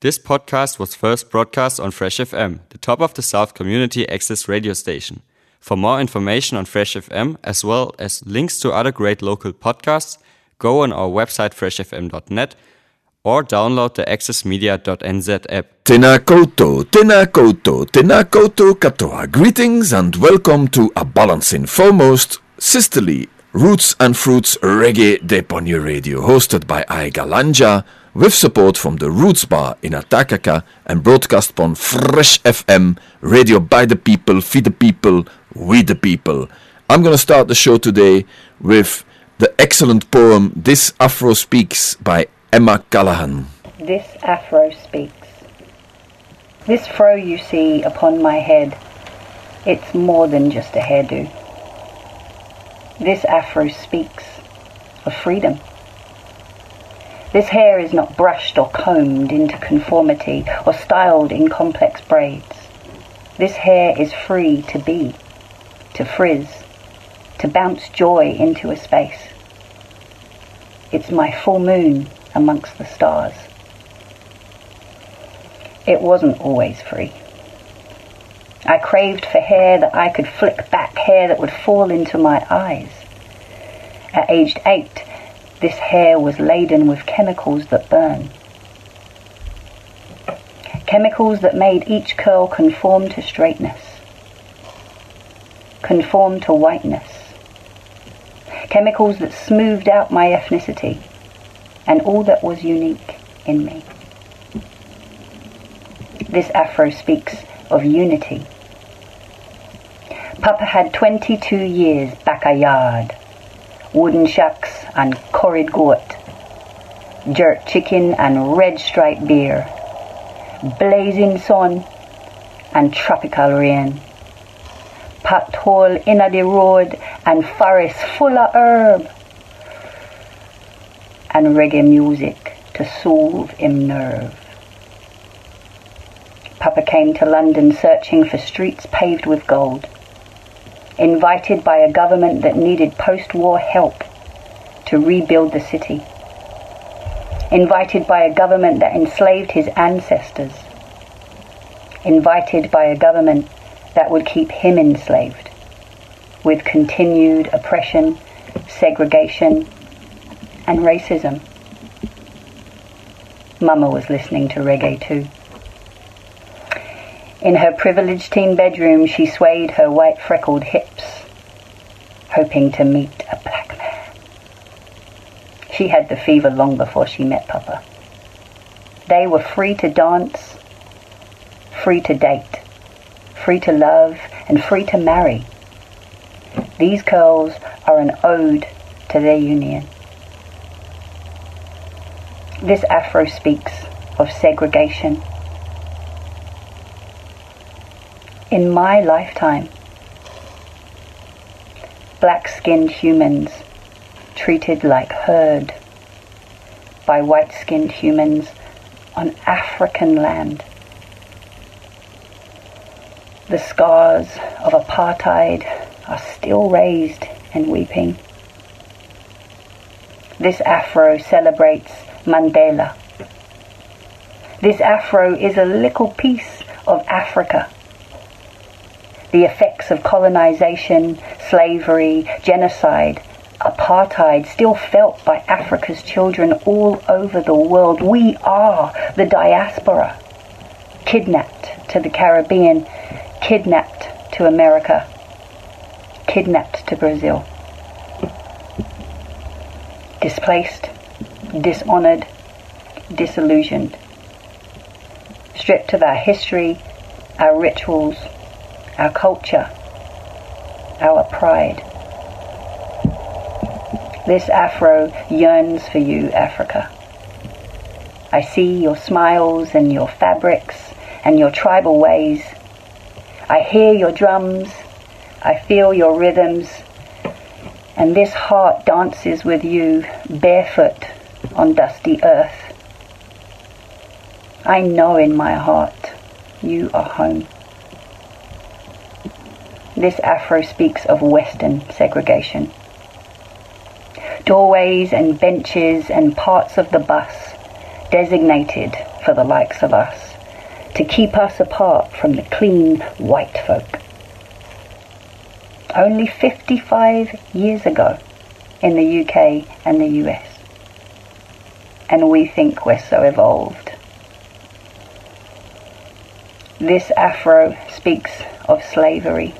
This podcast was first broadcast on Fresh FM, the top of the South community access radio station. For more information on Fresh FM, as well as links to other great local podcasts, go on our website freshfm.net or download the accessmedia.nz app. Tena koutou, tena koutou, tena koutou katoa. Greetings and welcome to A Balance in Foremost, Sisterly, Roots and Fruits Reggae Deponio Radio, hosted by I GalanJAH, with support from the Roots Bar in a Takaka and broadcast on Fresh FM, radio by the people, feed the people, we the people. I'm gonna start the show today with the excellent poem This Afro Speaks by Emma Callaghan. This afro speaks. This fro you see upon my head, it's more than just a hairdo. This afro speaks of freedom. This hair is not brushed or combed into conformity or styled in complex braids. This hair is free to be, to frizz, to bounce joy into a space. It's my full moon amongst the stars. It wasn't always free. I craved for hair that I could flick back, hair that would fall into my eyes. At aged eight, this hair was laden with chemicals that burn. Chemicals that made each curl conform to straightness, conform to whiteness. Chemicals that smoothed out my ethnicity and all that was unique in me. This afro speaks of unity. Papa had 22 years back a yard, wooden shacks and curried goat, jerk chicken and red stripe beer, blazing sun and tropical rain, packed hole inna the road and forest full of herb, and reggae music to soothe him nerve. Papa came to London searching for streets paved with gold, invited by a government that needed post-war help to rebuild the city, invited by a government that enslaved his ancestors, invited by a government that would keep him enslaved with continued oppression, segregation, and racism. Mama was listening to reggae too. In her privileged teen bedroom, she swayed her white freckled hips, hoping to meet a black man. She had the fever long before she met Papa. They were free to dance, free to date, free to love, and free to marry. These curls are an ode to their union. This afro speaks of segregation. In my lifetime, black-skinned humans treated like herd by white-skinned humans on African land. The scars of apartheid are still raised and weeping. This afro celebrates Mandela. This afro is a little piece of Africa. The effects of colonization, slavery, genocide, apartheid still felt by Africa's children all over the world. We are the diaspora, kidnapped to the Caribbean, kidnapped to America, kidnapped to Brazil. Displaced, dishonored, disillusioned, stripped of our history, our rituals, our culture, our pride. This afro yearns for you, Africa. I see your smiles and your fabrics and your tribal ways. I hear your drums. I feel your rhythms. And this heart dances with you barefoot on dusty earth. I know in my heart you are home. This afro speaks of Western segregation. Doorways and benches and parts of the bus designated for the likes of us, to keep us apart from the clean white folk. Only 55 years ago in the UK and the US. And we think we're so evolved. This afro speaks of slavery.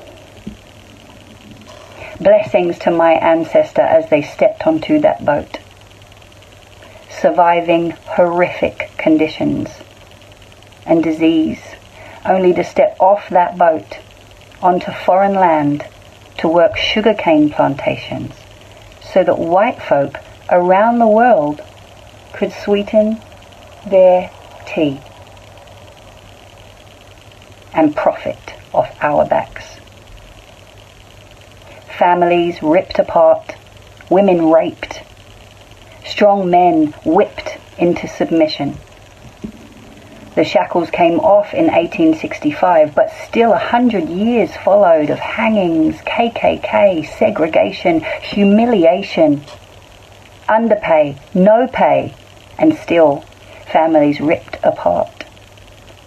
Blessings to my ancestor as they stepped onto that boat surviving horrific conditions and disease, only to step off that boat onto foreign land to work sugarcane plantations so that white folk around the world could sweeten their tea and profit off our backs. Families ripped apart, women raped, strong men whipped into submission. The shackles came off in 1865, but still a hundred years followed of hangings, KKK, segregation, humiliation, underpay, no pay, and still families ripped apart,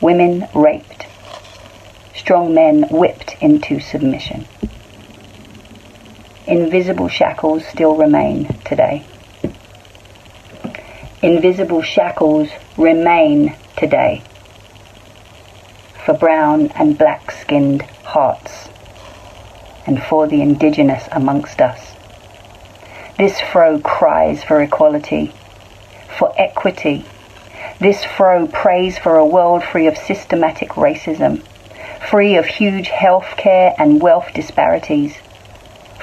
women raped, strong men whipped into submission. Invisible shackles still remain today invisible shackles remain today for brown and black skinned hearts and for the indigenous amongst us. This fro cries for equality, for equity. This fro prays for a world free of systematic racism, free of huge healthcare and wealth disparities,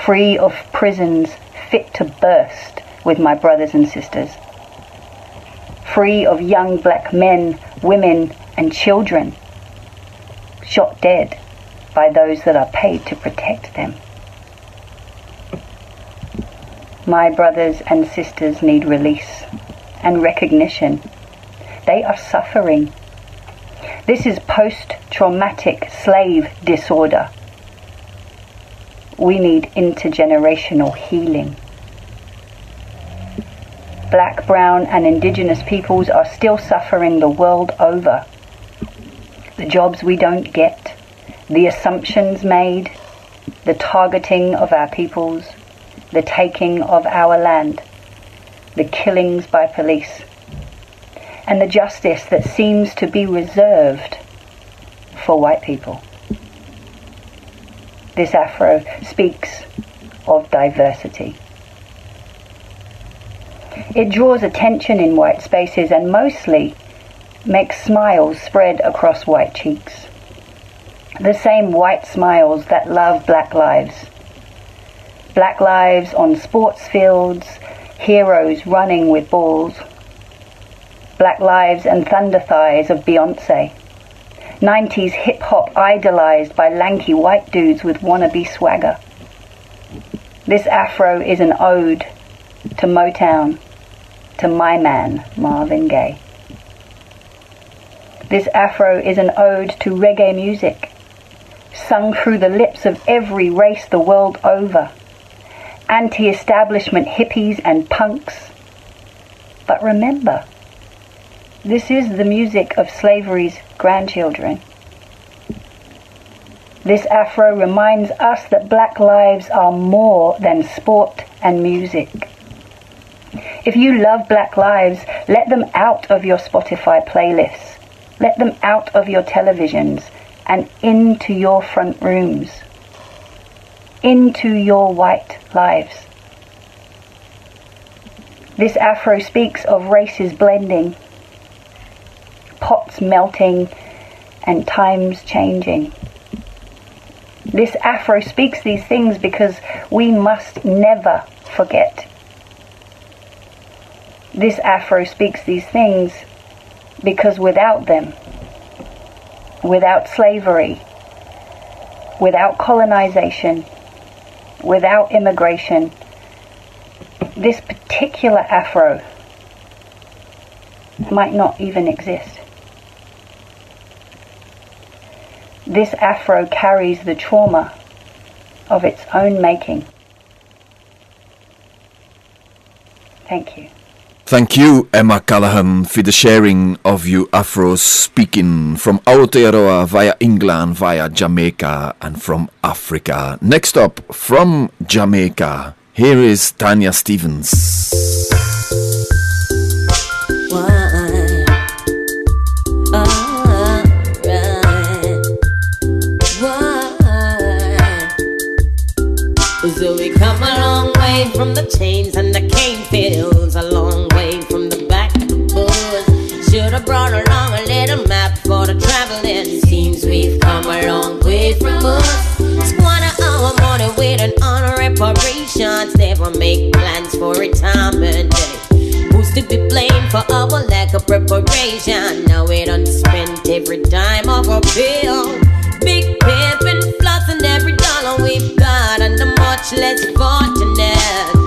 free of prisons fit to burst with my brothers and sisters free of young black men, women, and children shot dead by those that are paid to protect them. My brothers and sisters need release and recognition. They are suffering. This is post traumatic slave disorder. We need intergenerational healing black, brown, and indigenous peoples are still suffering the world over. The jobs we don't get, the assumptions made, the targeting of our peoples, the taking of our land, the killings by police, and the justice that seems to be reserved for white people. This Afro speaks of diversity. It draws attention in white spaces and mostly makes smiles spread across white cheeks. The same white smiles that love black lives. Black lives on sports fields, heroes running with balls. Black lives and thunder thighs of Beyonce. 90s hip hop idolized by lanky white dudes with wannabe swagger. This afro is an ode to Motown to my man, Marvin Gaye. This afro is an ode to reggae music, sung through the lips of every race the world over, anti establishment hippies and punks. But remember, this is the music of slavery's grandchildren. This afro reminds us that black lives are more than sport and music. If you love Black Lives, let them out of your Spotify playlists. Let them out of your televisions and into your front rooms. Into your white lives. This afro speaks of races blending, pots melting, and times changing. This afro speaks these things because we must never forget this Afro speaks these things because without them, without slavery, without colonization, without immigration, this particular Afro might not even exist. This Afro carries the trauma of its own making. Thank you. Thank you, Emma Callahan, for the sharing of you Afros speaking from Aotearoa via England, via Jamaica, and from Africa. Next up, from Jamaica, here is Tanya Stephens. Never make plans for retirement day. Who's to be blamed for our lack of preparation? Now we done spent every dime of our bill. Big pimpin' flossing every dollar we've got, and the much less fortunate.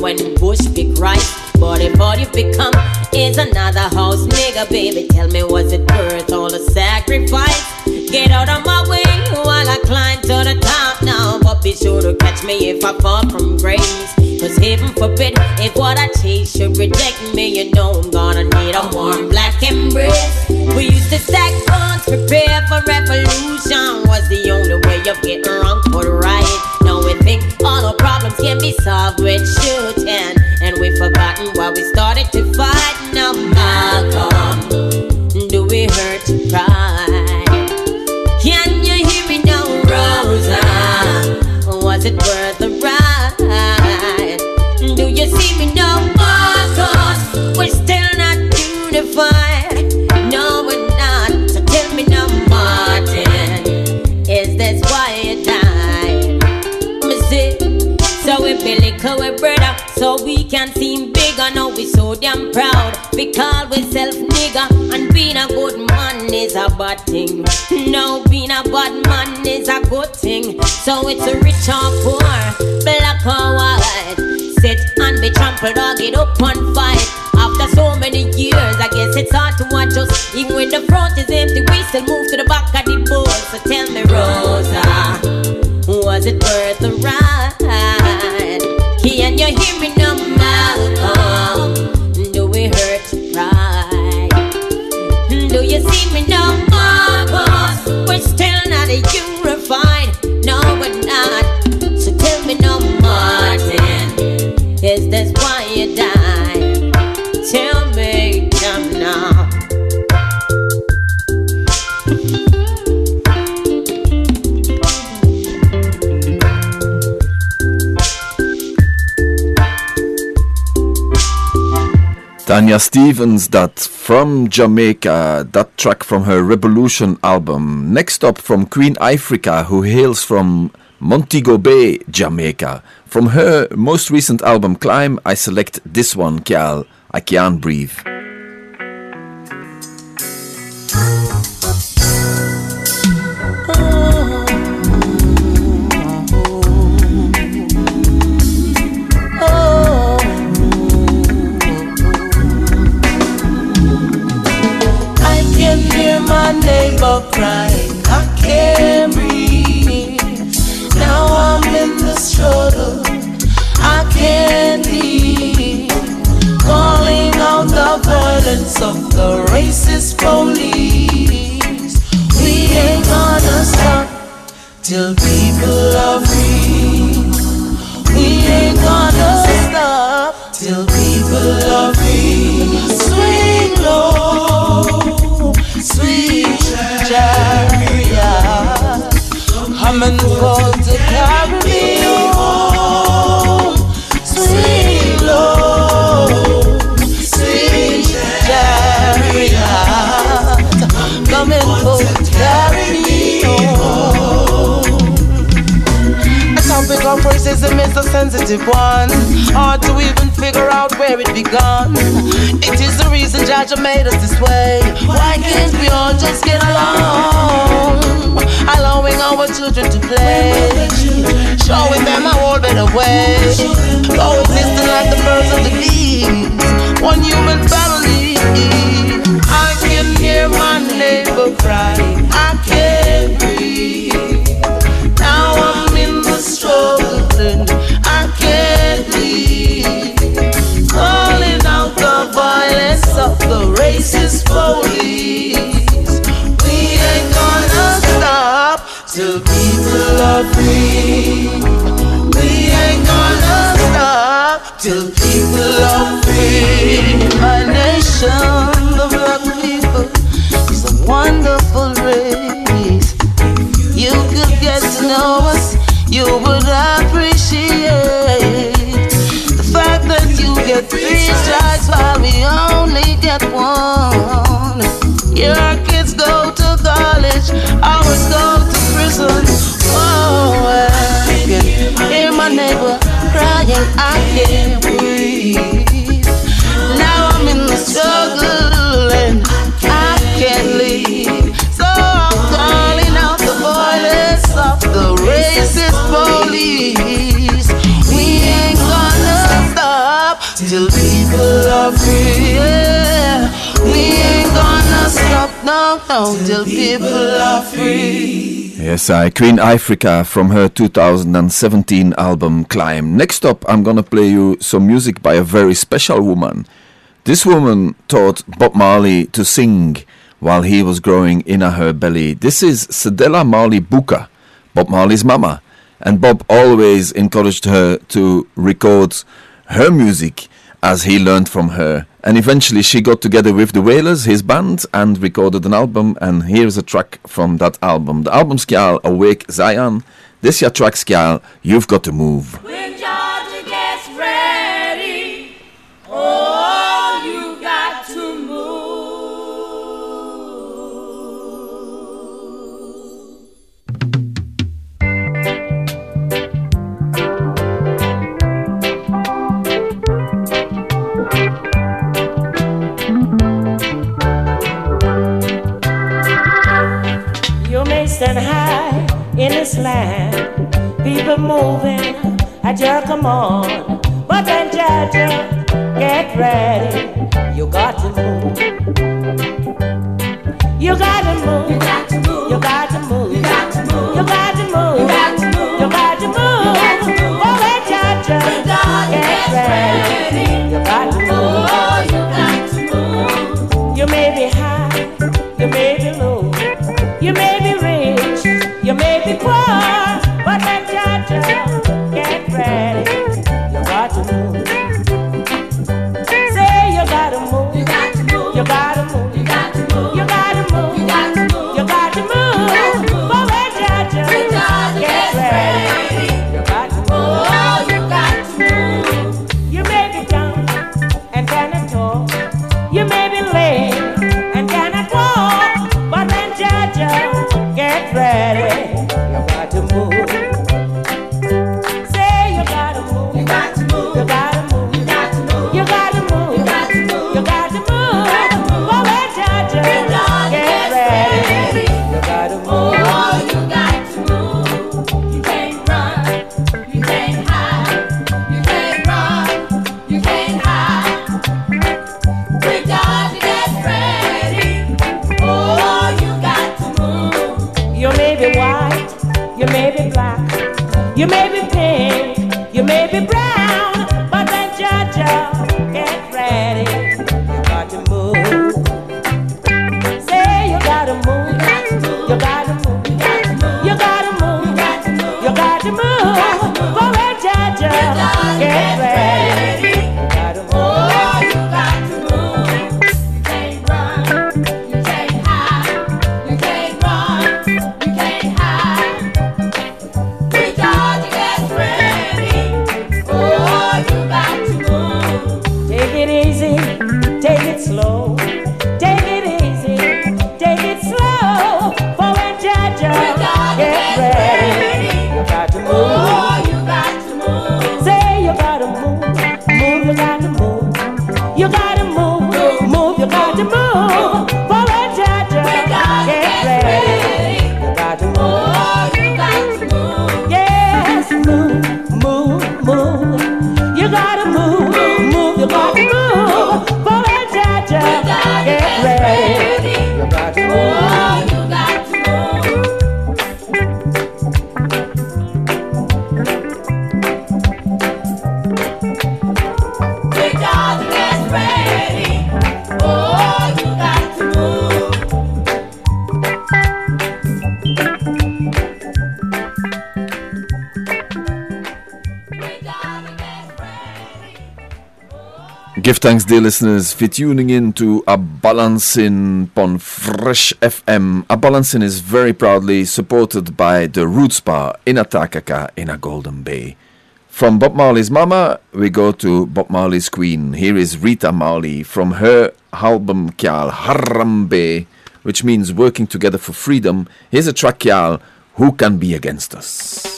When Bush pick rice. But if all you've become is another house nigga, baby, tell me, was it worth all the sacrifice? Get out of my way be sure to catch me if I fall from grace. Cause heaven forbid if what I teach should reject me, you know I'm gonna need a warm black embrace. We used to stack guns, prepare for revolution. Was the only way of getting wrong put right. Now we think all our problems can be solved with shooting. And we've forgotten why we started to fight. A good man is a bad thing. No, being a bad man is a good thing. So it's a rich or poor, black or white. Sit and be trampled or get up and fight. After so many years, I guess it's hard to watch us. Even when the front is empty, we still move to the back of the bus. So tell me, Rosa, was it worth the ride? Tanya Stephens, that from Jamaica, that track from her Revolution album. Next up from Queen Africa, who hails from Montego Bay, Jamaica. From her most recent album, Climb, I select this one, Cal, I Can't Breathe. Police. We ain't gonna stop till people are sensitive one. Hard to even figure out where it begun. It is the reason Jah Jah made us this way. Why can't we all just get along? Allowing our children to play, showing them a whole better way. Coexisting like the birds and the bees, one human family. I can hear my neighbor cry. I can't breathe. People are free. Yes, I Queen Africa from her 2017 album Climb. Next up, I'm gonna play you some music by a very special woman. This woman taught Bob Marley to sing while he was growing in her belly. This is Cedella Marley Booker, Bob Marley's mama. And Bob always encouraged her to record her music as he learned from her. And eventually she got together with the Wailers, his band, and recorded an album. And here's a track from that album. The album's called Awake Zion. This your track called You've Got to Move. thanks, dear listeners, for tuning in to A Balancing on Fresh FM. A Balancing is very proudly supported by the Roots Bar in a Takaka in a Golden Bay. From Bob Marley's Mama, we go to Bob Marley's Queen. Here is Rita Marley from her album Kial Harambe, which means working together for freedom. Here's a track, Who Can Be Against Us?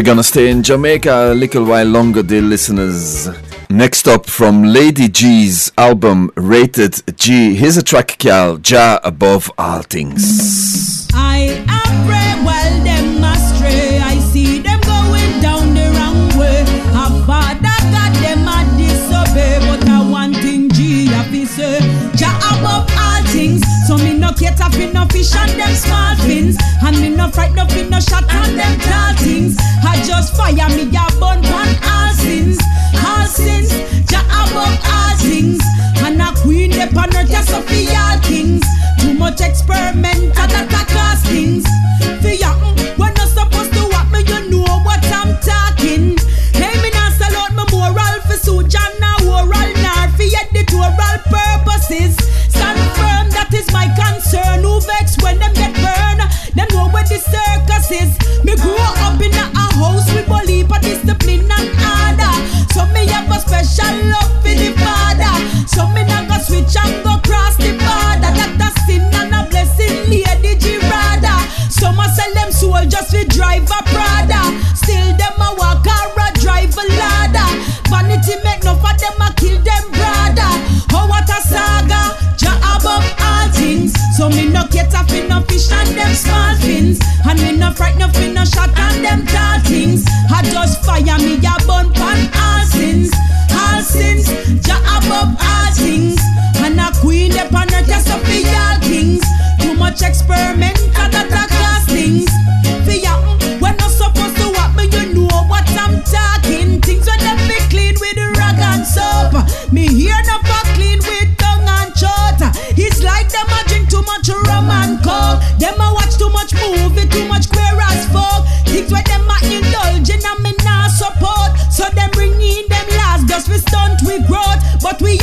We're gonna stay in Jamaica a little while longer, dear listeners. Next up from Lady G's album Rated G, here's a track called Jah Above All Things. just fire me a burn on all sins, all sins. Jah above all things, and a queen upon earth just so for all kings. Too much experiment a Prada. Still them a walk or a drive a ladder. Vanity make no for them a kill them brother. Oh what a saga, Jah above all things. So me no cater for no fish and them small fins. And me no fright no fin no shot and them tall things. I just fire me a bun pan all sins, all sins. Jah above all things. And a queen upon earth just up for all kings. Too much experiment and a But we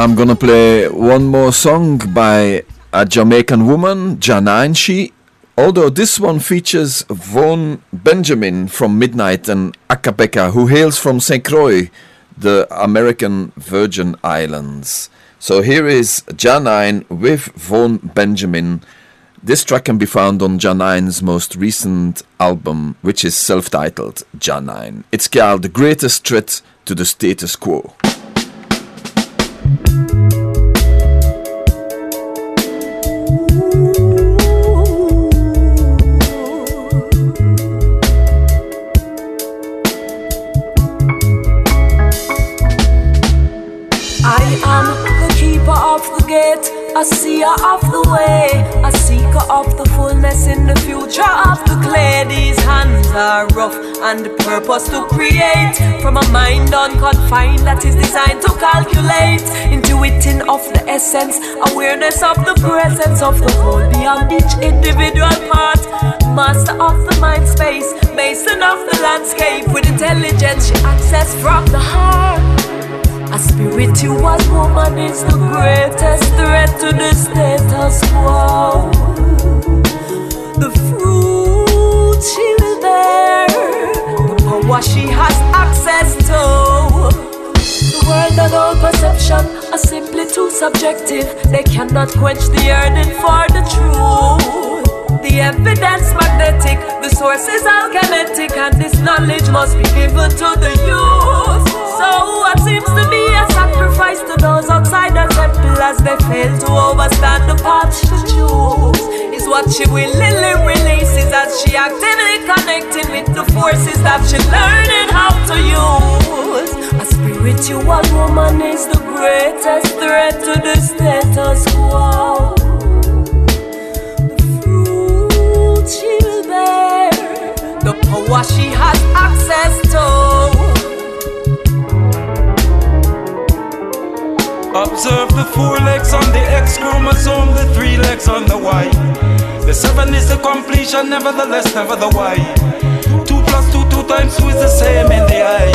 I'm gonna play one more song by a Jamaican woman, Janine She. Although this one features Vaughn Benjamin from Midnite and Akae Beka, who hails from St. Croix, the American Virgin Islands. So here is Janine with Vaughn Benjamin. This track can be found on Janine's most recent album, which is self titled Janine. It's called The Greatest Threat to the Status Quo. I and the purpose to create from a mind unconfined that is designed to calculate, intuiting of the essence, awareness of the presence of the whole beyond each individual part. Master of the mind space, mason of the landscape with intelligence she access from the heart. A spiritual woman is the greatest threat to the status quo. The fruit she will bear, power she has access to. The world and all perception are simply too subjective. They cannot quench the yearning for the truth. The evidence magnetic, the source is alchemic, and this knowledge must be given to the youth. So what seems to be a sacrifice to those outside the temple as they fail to overstand the path she chose is what she willingly releases as she actively connecting with the forces that she's learning how to use. A spiritual woman is the greatest threat to the status quo. The fruit she'll bear, the power she has access to. Four legs on the X chromosome, the three legs on the Y. The seven is the completion, nevertheless, never the Y. Two plus two, two times two is the same in the eye.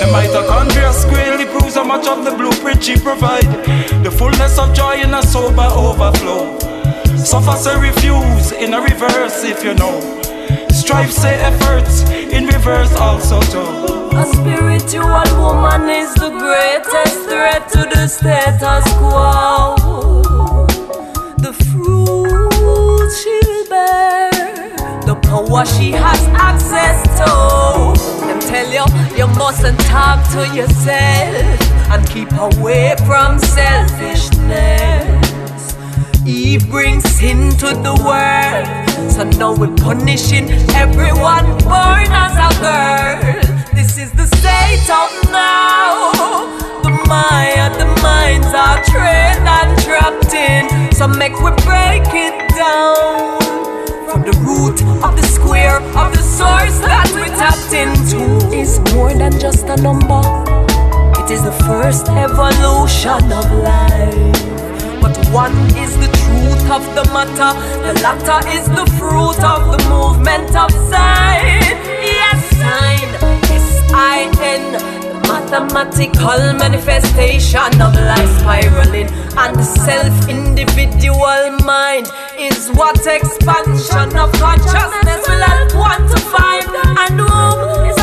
The mitochondria squarely proves how much of the blueprint she provide. The fullness of joy in a sober overflow. Suffer say refuse in a reverse if you know. Strive say efforts in reverse also too. A spiritual woman is the greatest threat to the status quo. The fruit she'll bear, the power she has access to. Them tell you you mustn't talk to yourself and keep away from selfishness. Eve brings sin to the world, so now we're punishing everyone born as a girl. This is the state of now. The mind, the minds are trained and trapped in. So make we break it down from the root of the square of the source that we tapped into. Is more than just a number. It is the first evolution of life. But one is the truth of the matter, the latter is the fruit of the movement of sign. Yes, sign. S-I-N. The mathematical manifestation of life spiraling. And the self-individual mind is what expansion of consciousness will help one to find. And womb is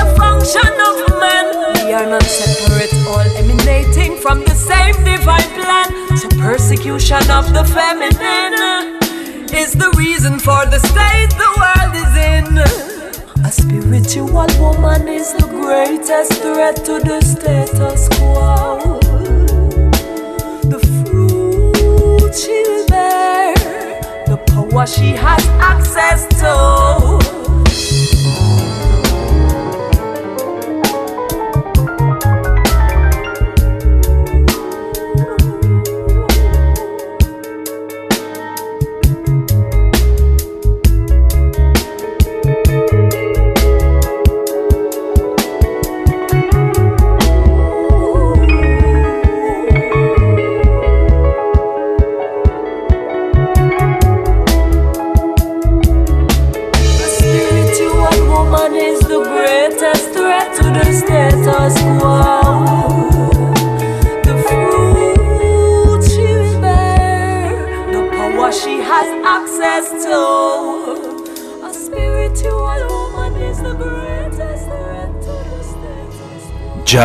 a of man. We are not separate, all emanating from the same divine plan. So persecution of the feminine is the reason for the state the world is in. A spiritual woman is the greatest threat to the status quo. The fruit she'll bear, the power she has access to.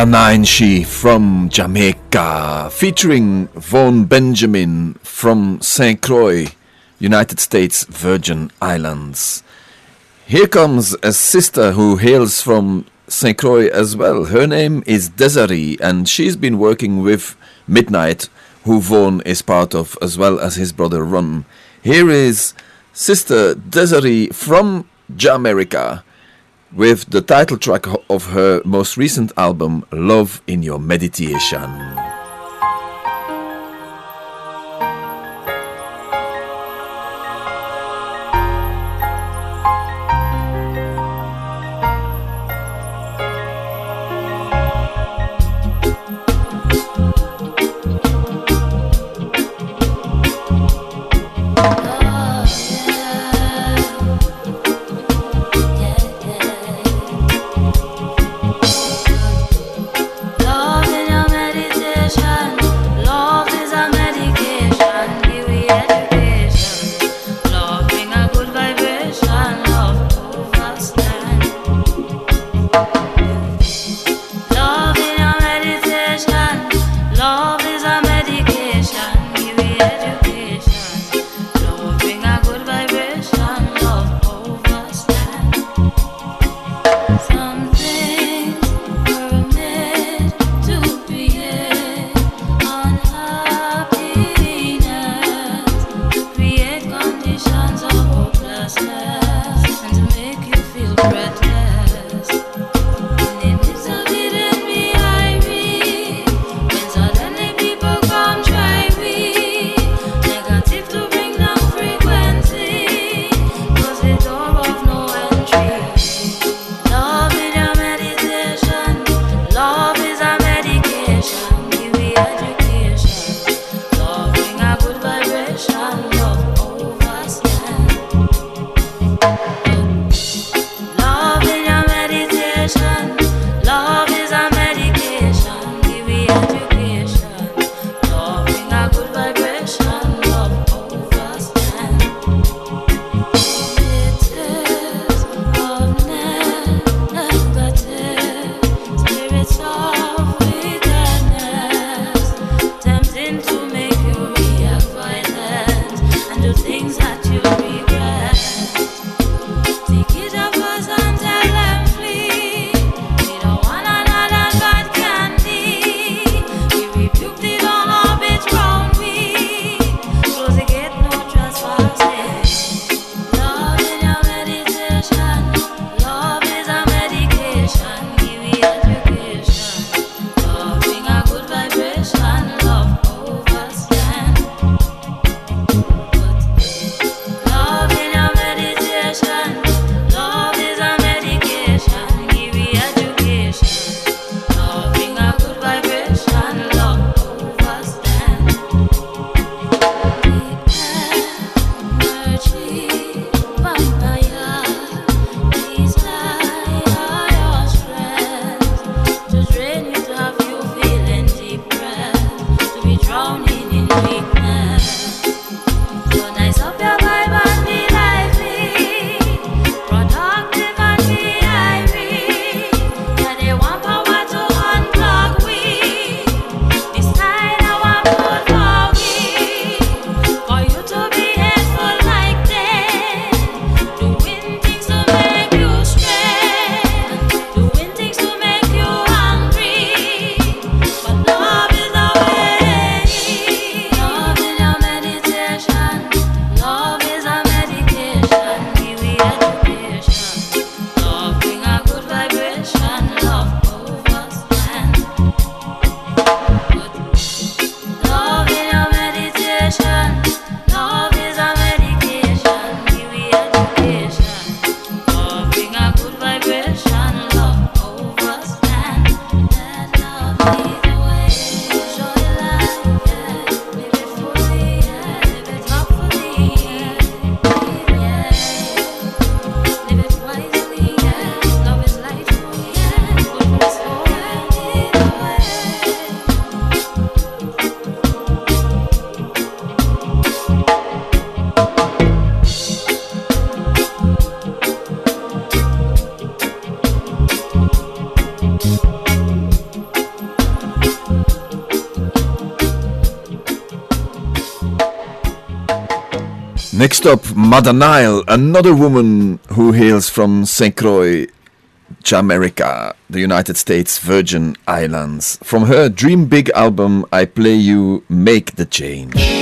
Quo. Janine She from Jamaica, featuring Vaughn Benjamin from St. Croix, United States Virgin Islands. Here comes a sister who hails from St. Croix as well. Her name is Dezarie, and she's been working with Midnite, who Vaughn is part of, as well as his brother Ron. Here is Sister Dezarie from Jamaica with the title track of her most recent album, Love in Your Meditation. Next up, Mada Nile, another woman who hails from St. Croix, Jamaica, the United States Virgin Islands. From her Dream Big album, I Play You Make the Change.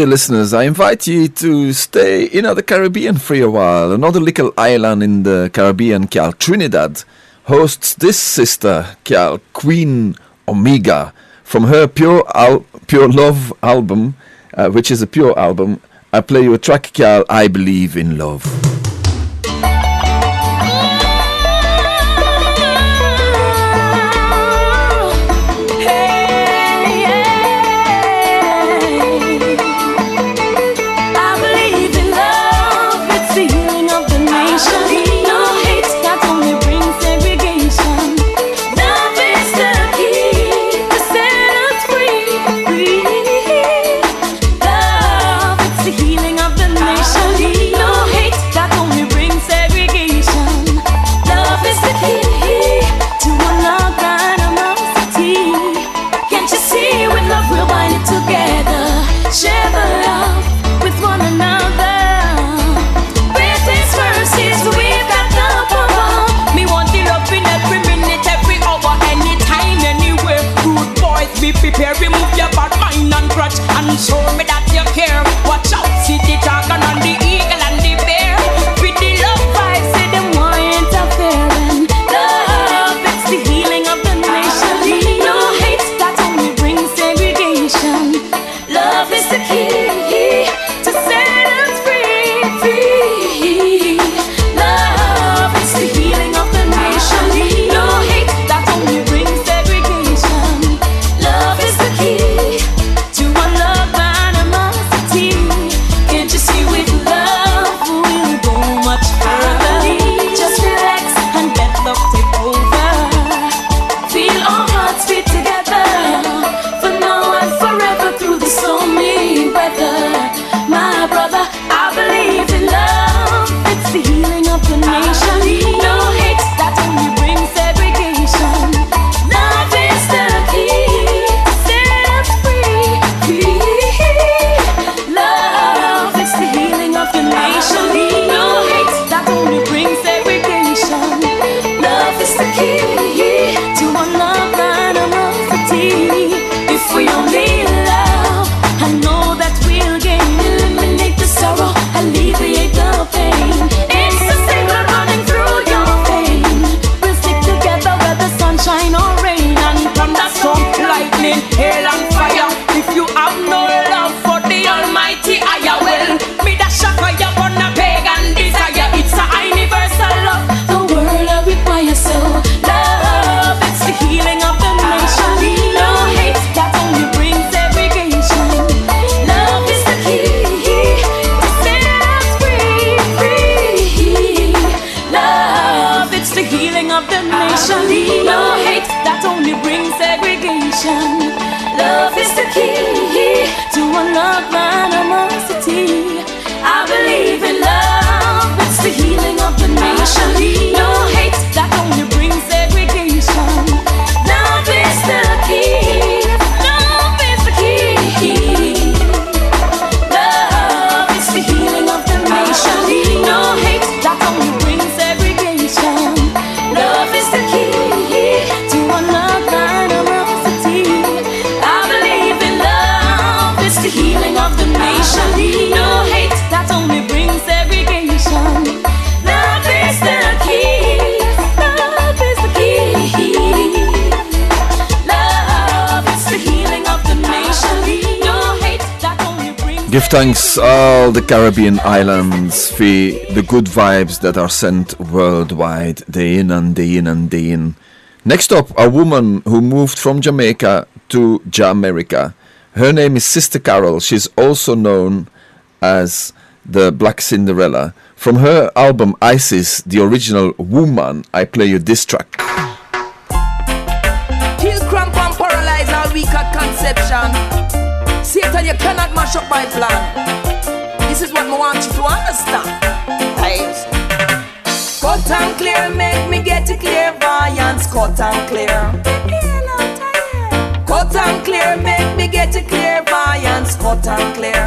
dear listeners, I invite you to stay in the Caribbean for a while. Another little island in the Caribbean called Trinidad hosts this sister called Queen Omega from her Pure, Al- Pure Love album, uh, which is a pure album. I play you a track called I Believe in Love. Thanks all the Caribbean islands for the good vibes that are sent worldwide, day in and day in and day in. Next up, a woman who moved from Jamaica to Jamaica. Her name is Sister Carol. She's also known as the Black Cinderella. From her album Isis, the original Woman, I play you this track. Kill, cramp, and paralyze all weak at conception. Satan, you cannot mash up my plan. This is what I want you to understand. Right? Cut and clear, make me get a clairvoyance. Cut and clear. Cut and clear, make me get a clairvoyance. Cut and clear.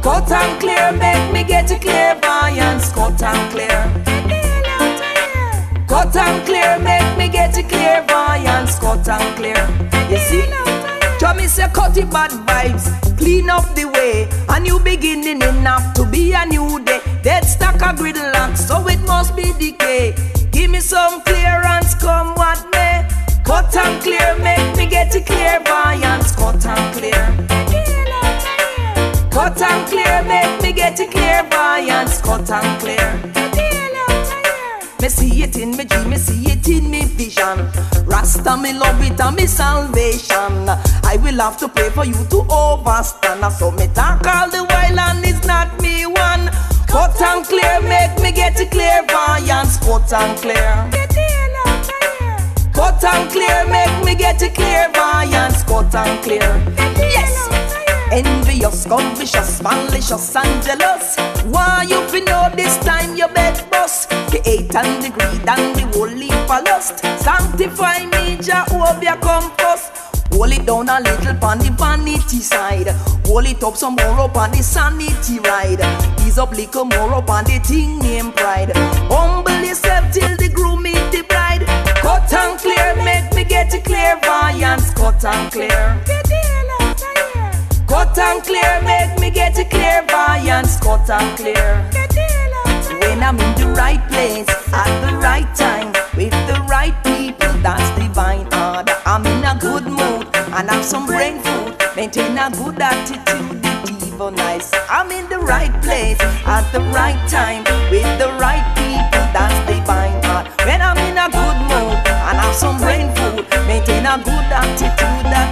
Cut and clear, make me get a clairvoyance. Cut and clear. Cut and clear, make me get a clairvoyance. Cut and clear. You see? Me say cut it bad vibes, clean up the way. A new beginning enough to be a new day. Dead stack a gridlock, so it must be decay. Give me some clearance, come what may. Cut and clear, make me get it a clairvoyance. Cut and clear. Cut and clear, make me get it a clairvoyance. Cut and clear. Me see it in me dream, me see it in me vision. Rasta me love it and me salvation. I will have to pray for you to overstand. So me talk all the while and it's not me one. Cut and clear, make me get a clairvoyance. Cut and clear. Cut and clear, make me get a clairvoyance. Cut and clear. Yes. Envious, convicious, malicious, and jealous. Why you fi know this time your bed bust? The hate and the greed and the holy for lust. Sanctify me, Jehovah come first. Hold it down a little pon the vanity side. Hold it up some more up on the sanity ride. Ease up little more up on the thing named pride. Humble yourself till the groom meet the bride. Cut and clear, make me get a clairvoyance. Cut and clear. Cut and clear, make me get a clairvoyance. Cut and clear. When I'm in the right place at the right time with the right people, that's divine order. I'm in a good mood and have some brain food. Maintain a good attitude, the evil nice. I'm in the right place at the right time with the right people, that's divine order. When I'm in a good mood and have some brain food, maintain a good attitude, that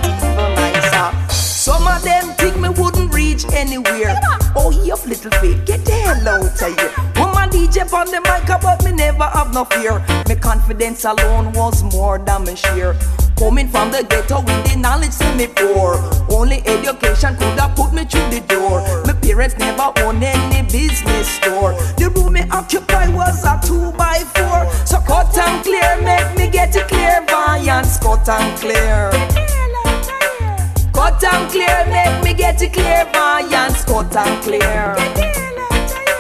Some of them think me wouldn't reach anywhere. Oh, you little faith, get the hell out of here. Woman DJ on the mic, but me never have no fear. My confidence alone was more than my share. Coming from the ghetto with the knowledge to me poor. Only education could have put me through the door. My parents never owned any business store. The room me occupy was a two by four. So cut and clear, make me get a clairvoyance. Cut and clear. Cut and clear, make me get a clairvoyance. Cut and clear.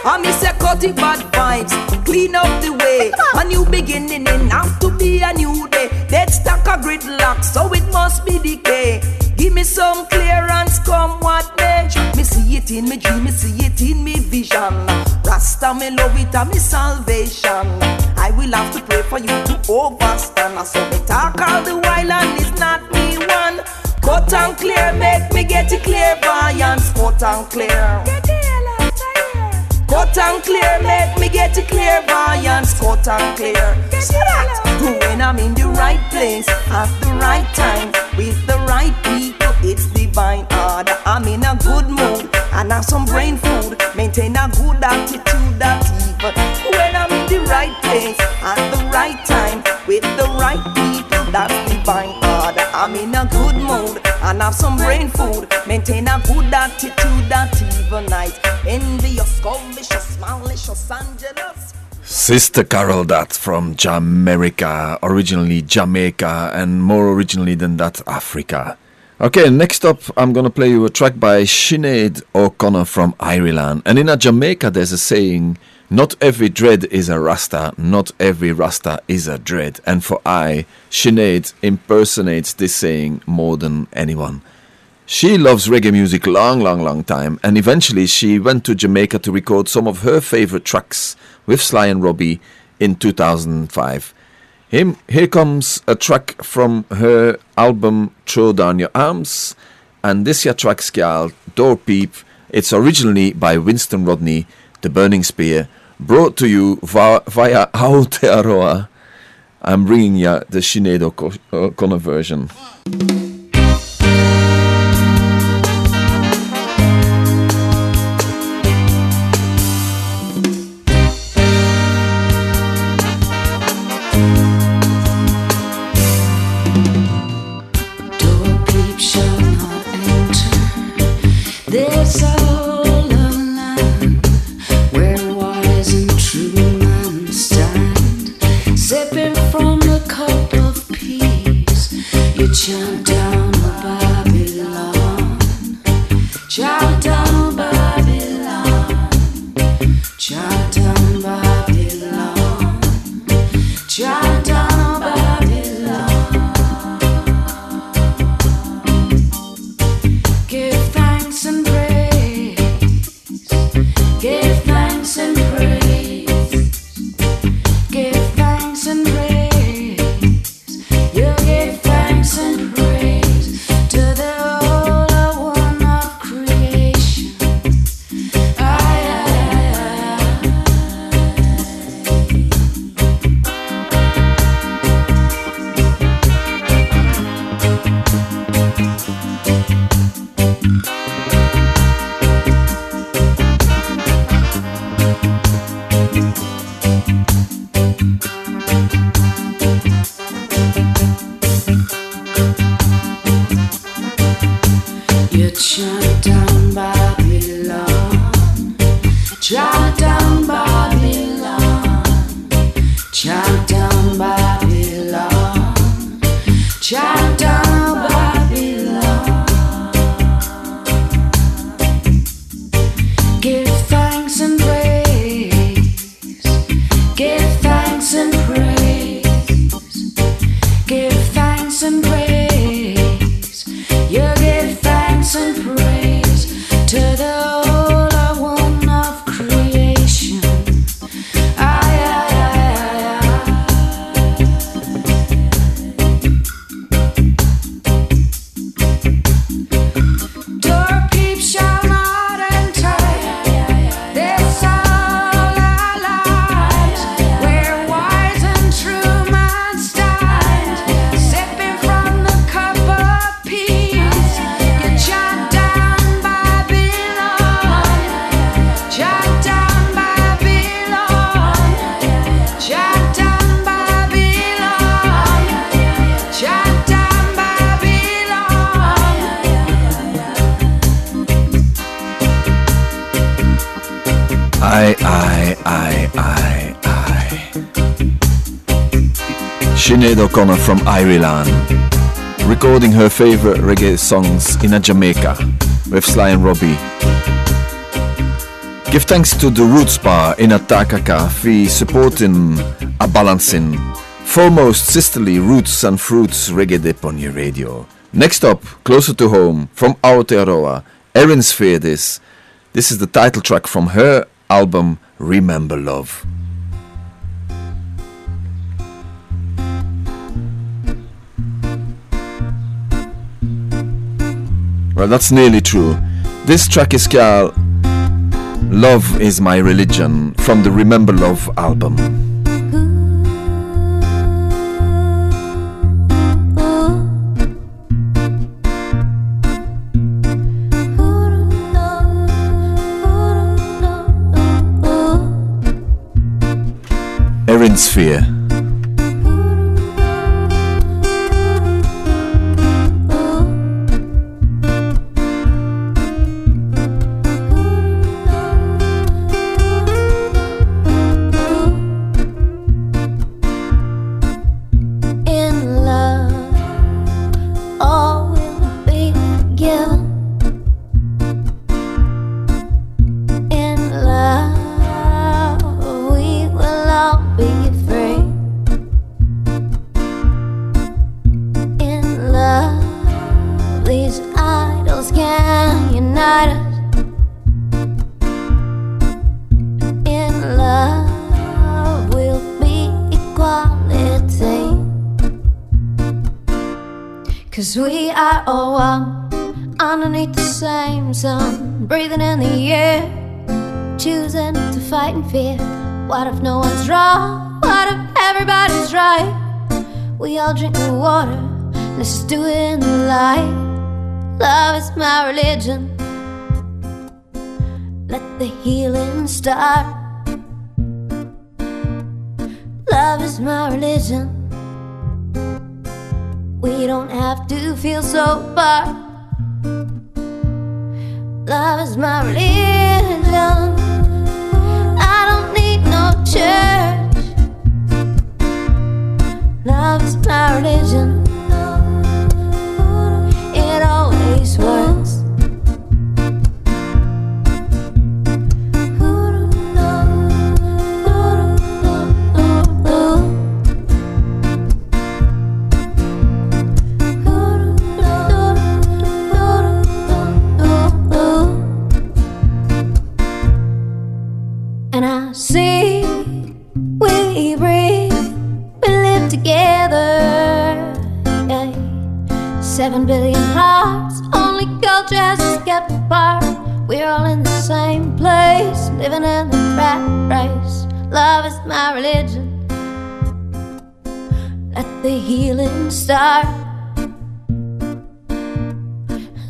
I miss a cut it bad vibes, clean up the way. A new beginning enough to be a new day. Dead stack a gridlock, so it must be decay. Give me some clearance, come what may. Me see it in me dream, me see it in me vision. Rasta me love it and me salvation. I will have to pray for you to overstand. So me talk all the while and it's not me one. Cut and clear, make me get a clairvoyance. Cut and clear. Cut and clear, make me get a clairvoyance. Cut and clear. That? When I'm in the right place at the right time with the right people, it's divine order. I'm in a good mood and have some brain food. Maintain a good attitude that even when I'm in the right place at the right time and have some brain food. Maintain a good attitude that even night. Envious, covetous, malicious, and jealous. Sister Carol that from Jamaica, originally Jamaica, and more originally than that, Africa. Okay, next up, I'm gonna play you a track by Sinead O'Connor from Ireland. And in a Jamaica, there's a saying, not every dread is a Rasta, not every Rasta is a dread. And for I, Sinead impersonates this saying more than anyone. She loves reggae music long, long, long time, and eventually she went to Jamaica to record some of her favorite tracks with Sly and Robbie in 2005. Him, here comes a track from her album Throw Down Your Arms, and this here track's called Door Peep. It's originally by Winston Rodney, The Burning Spear, brought to you via, via Aotearoa. I'm bringing you the Shinedo Ko- Kona version. Chant down I, I, I, I. Sinead O'Connor from Ireland, recording her favorite reggae songs in a Jamaica with Sly and Robbie. Give thanks to the Roots Bar in a Takaka for supporting a balancing foremost sisterly roots and fruits reggae dip on your radio. Next up, closer to home, from Aotearoa, Erin Spheredis. This is the title track from her album Remember Love. Well, that's nearly true. This track is called Love is My Religion from the Remember Love album. Sphere. Cause we are all one, underneath the same sun, breathing in the air, choosing to fight in fear. What if no one's wrong? What if everybody's right? We all drink the water, let's do it in the light. Love is my religion. Let the healing start. Love is my religion. We don't have to feel so far. Love is my religion. I don't need no church. Love is my religion. See we breathe, we live together. yeah. Seven billion hearts, only culture kept apart. We're all in the same place, living in the rat race. Love is my religion. Let the healing start.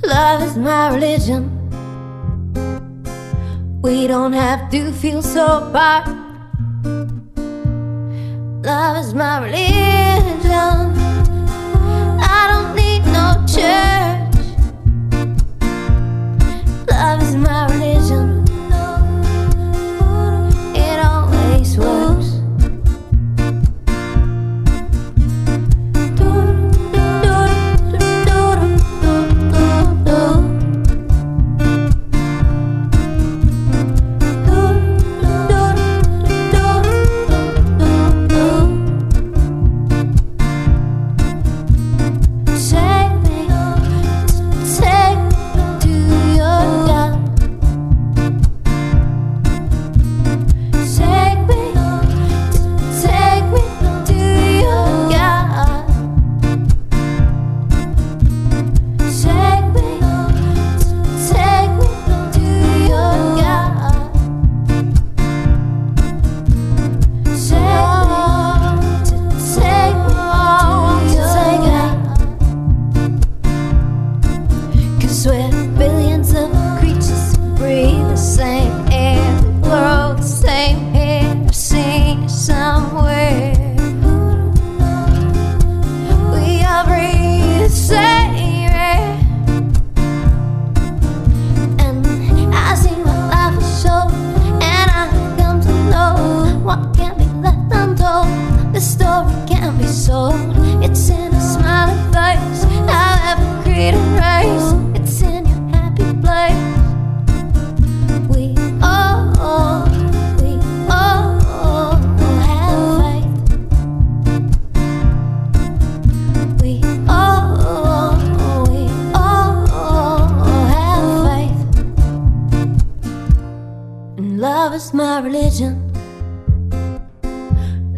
Love is my religion. We don't have to feel so apart. Love is my religion.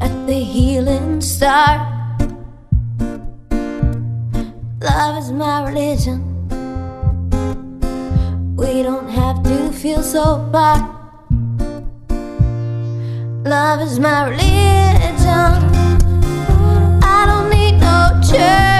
Let the healing start. Love is my religion. We don't have to feel so bad. Love is my religion. I don't need no church.